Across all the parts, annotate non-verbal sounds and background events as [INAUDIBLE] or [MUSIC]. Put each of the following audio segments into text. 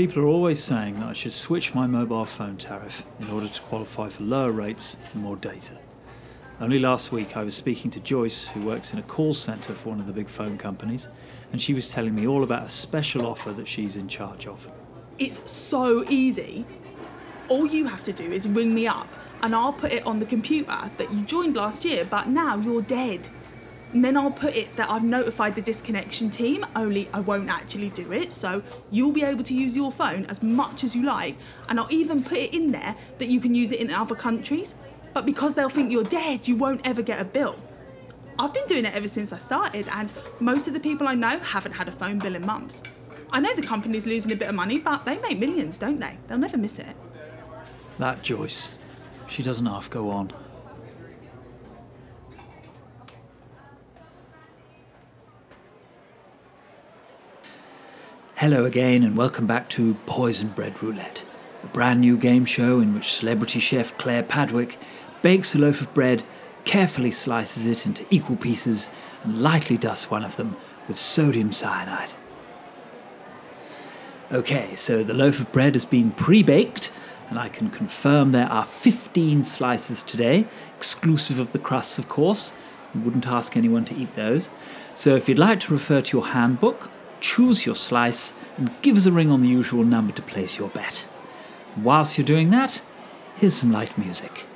People are always saying that I should switch my mobile phone tariff in order to qualify for lower rates and more data. Only last week I was speaking to Joyce, who works in a call centre for one of the big phone companies, and she was telling me all about a special offer that she's in charge of. It's so easy. All you have to do is ring me up and I'll put it on the computer that you joined last year, but now you're dead. And then I'll put it that I've notified the disconnection team, only I won't actually do it. So you'll be able to use your phone as much as you like. And I'll even put it in there that you can use it in other countries. But because they'll think you're dead, you won't ever get a bill. I've been doing it ever since I started, and most of the people I know haven't had a phone bill in months. I know the company's losing a bit of money, but they make millions, don't they? They'll never miss it. That Joyce. She doesn't half go on. Hello again, and welcome back to Poison Bread Roulette, a brand new game show in which celebrity chef Claire Padwick bakes a loaf of bread, carefully slices it into equal pieces, and lightly dusts one of them with sodium cyanide. Okay, so the loaf of bread has been pre baked, and I can confirm there are 15 slices today, exclusive of the crusts, of course. You wouldn't ask anyone to eat those. So if you'd like to refer to your handbook, choose your slice and give us a ring on the usual number to place your bet. Whilst you're doing that, here's some light music.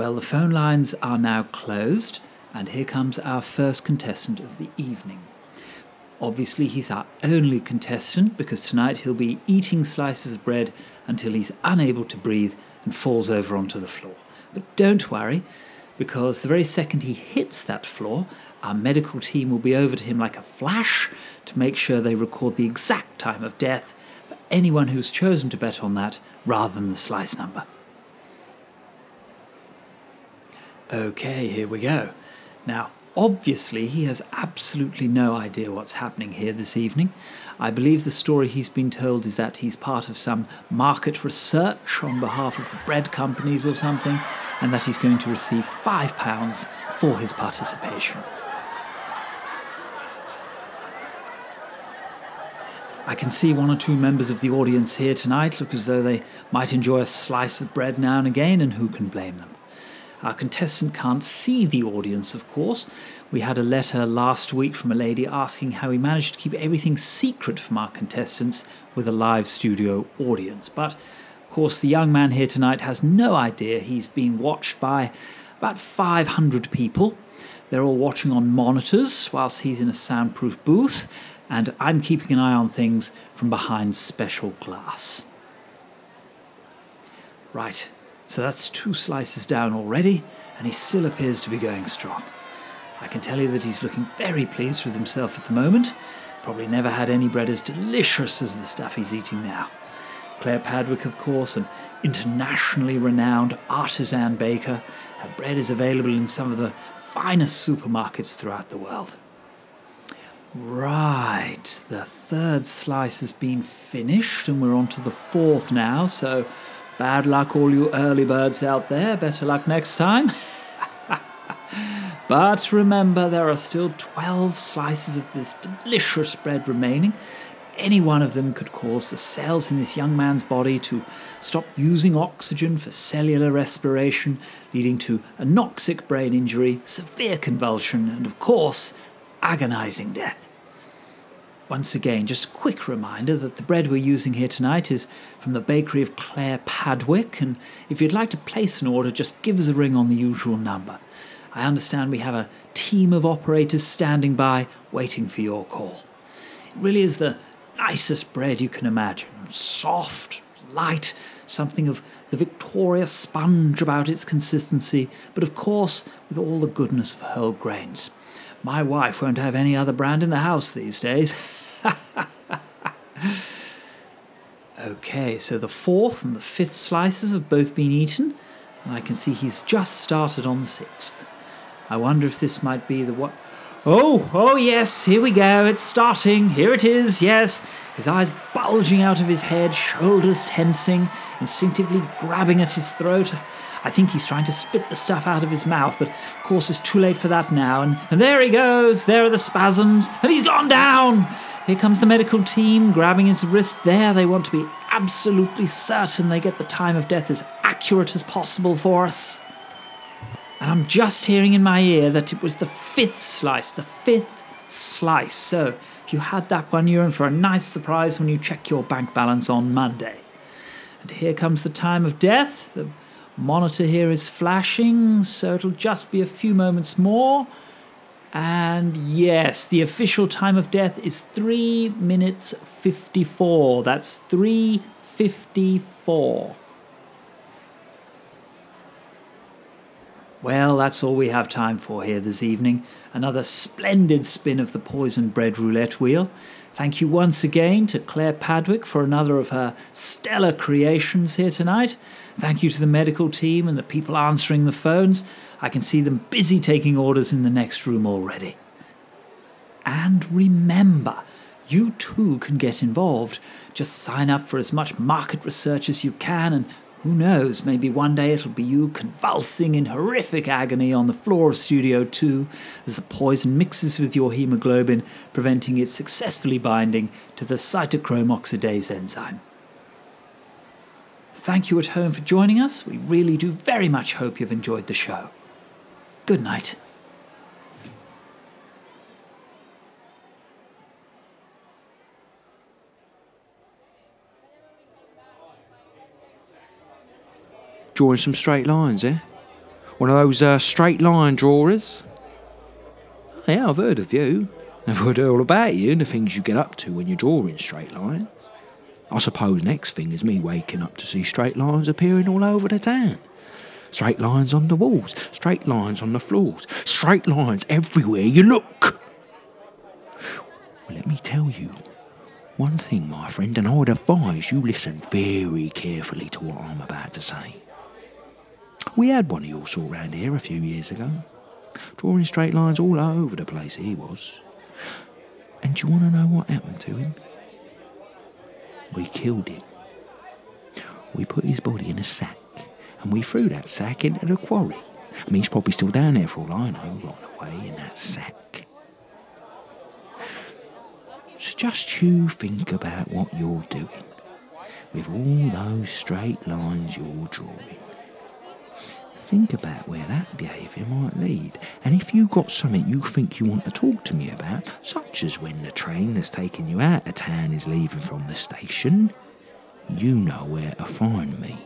Well, the phone lines are now closed, and here comes our first contestant of the evening. Obviously, he's our only contestant because tonight he'll be eating slices of bread until he's unable to breathe and falls over onto the floor. But don't worry, because the very second he hits that floor, our medical team will be over to him like a flash to make sure they record the exact time of death for anyone who's chosen to bet on that rather than the slice number. Okay, here we go. Now, obviously, he has absolutely no idea what's happening here this evening. I believe the story he's been told is that he's part of some market research on behalf of the bread companies or something, and that he's going to receive £5 for his participation. I can see one or two members of the audience here tonight look as though they might enjoy a slice of bread now and again, and who can blame them? Our contestant can't see the audience, of course. We had a letter last week from a lady asking how we managed to keep everything secret from our contestants with a live studio audience. But, of course, the young man here tonight has no idea he's being watched by about 500 people. They're all watching on monitors whilst he's in a soundproof booth, and I'm keeping an eye on things from behind special glass. Right, so that's two slices down already, and he still appears to be going strong. I can tell you that he's looking very pleased with himself at the moment. Probably never had any bread as delicious as the stuff he's eating now. Claire Padwick, of course, an internationally renowned artisan baker. Her bread is available in some of the finest supermarkets throughout the world. Right, the third slice has been finished, and we're on to the fourth now, so Bad luck, all you early birds out there. Better luck next time. [LAUGHS] but remember, there are still 12 slices of this delicious bread remaining. Any one of them could cause the cells in this young man's body to stop using oxygen for cellular respiration, leading to anoxic brain injury, severe convulsion, and of course, agonizing death. Once again, just a quick reminder that the bread we're using here tonight is from the bakery of Claire Padwick, and if you'd like to place an order, just give us a ring on the usual number. I understand we have a team of operators standing by waiting for your call. It really is the nicest bread you can imagine soft, light, something of the Victoria sponge about its consistency, but of course with all the goodness of whole grains. My wife won't have any other brand in the house these days. [LAUGHS] [LAUGHS] okay, so the fourth and the fifth slices have both been eaten, and I can see he's just started on the sixth. I wonder if this might be the what. Oh, oh yes, here we go, it's starting, here it is, yes. His eyes bulging out of his head, shoulders tensing, instinctively grabbing at his throat. I think he's trying to spit the stuff out of his mouth, but of course it's too late for that now. And, and there he goes, there are the spasms, and he's gone down. Here comes the medical team grabbing his wrist there. They want to be absolutely certain they get the time of death as accurate as possible for us. And I'm just hearing in my ear that it was the fifth slice, the fifth slice. So if you had that one, you're in for a nice surprise when you check your bank balance on Monday. And here comes the time of death. The monitor here is flashing, so it'll just be a few moments more. And yes, the official time of death is 3 minutes 54. That's 354. Well, that's all we have time for here this evening. Another splendid spin of the poisoned bread roulette wheel. Thank you once again to Claire Padwick for another of her stellar creations here tonight. Thank you to the medical team and the people answering the phones. I can see them busy taking orders in the next room already. And remember, you too can get involved. Just sign up for as much market research as you can, and who knows, maybe one day it'll be you convulsing in horrific agony on the floor of Studio 2 as the poison mixes with your hemoglobin, preventing it successfully binding to the cytochrome oxidase enzyme. Thank you at home for joining us. We really do very much hope you've enjoyed the show. Good night. drawing some straight lines, eh? One of those uh, straight line drawers. Yeah, I've heard of you. I've heard all about you and the things you get up to when you're drawing straight lines. I suppose next thing is me waking up to see straight lines appearing all over the town. Straight lines on the walls, straight lines on the floors, straight lines everywhere you look. Well, let me tell you one thing, my friend, and I would advise you listen very carefully to what I'm about to say. We had one of your sort round here a few years ago. Drawing straight lines all over the place he was. And do you want to know what happened to him? We killed him. We put his body in a sack and we threw that sack into the quarry. I mean, he's probably still down there for all I know, rotting away in that sack. So just you think about what you're doing with all those straight lines you're drawing. Think about where that behaviour might lead, and if you have got something you think you want to talk to me about, such as when the train that's taken you out of town is leaving from the station, you know where to find me.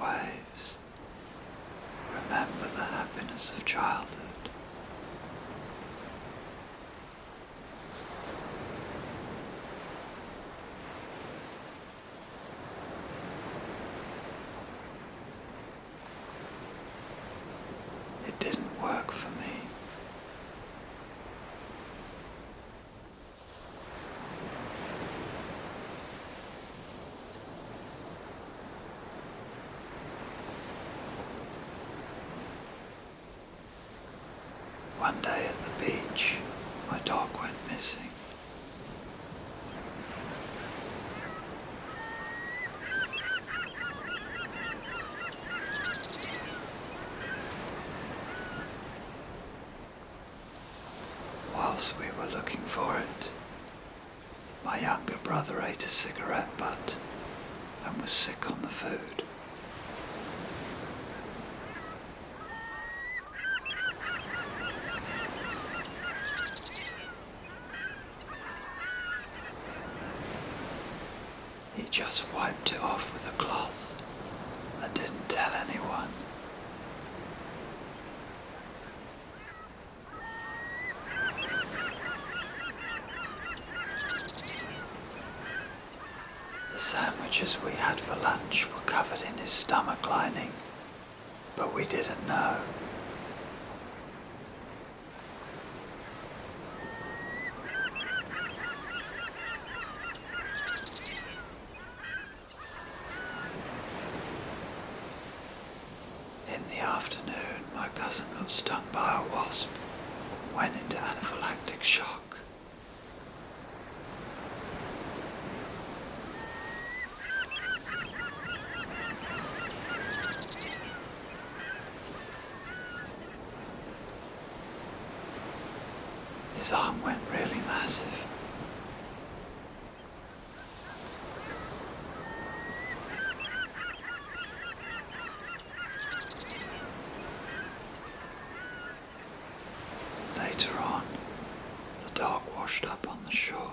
waves. Remember the happiness of childhood. It didn't work for me. Whilst we were looking for it, my younger brother ate a cigarette butt and was sick on the food. He just wiped it off with a cloth and didn't tell anyone. The sandwiches we had for lunch were covered in his stomach lining, but we didn't know. In the afternoon, my cousin got stung by a wasp and went into anaphylactic shock. His arm went really massive. Later on, the dog washed up on the shore.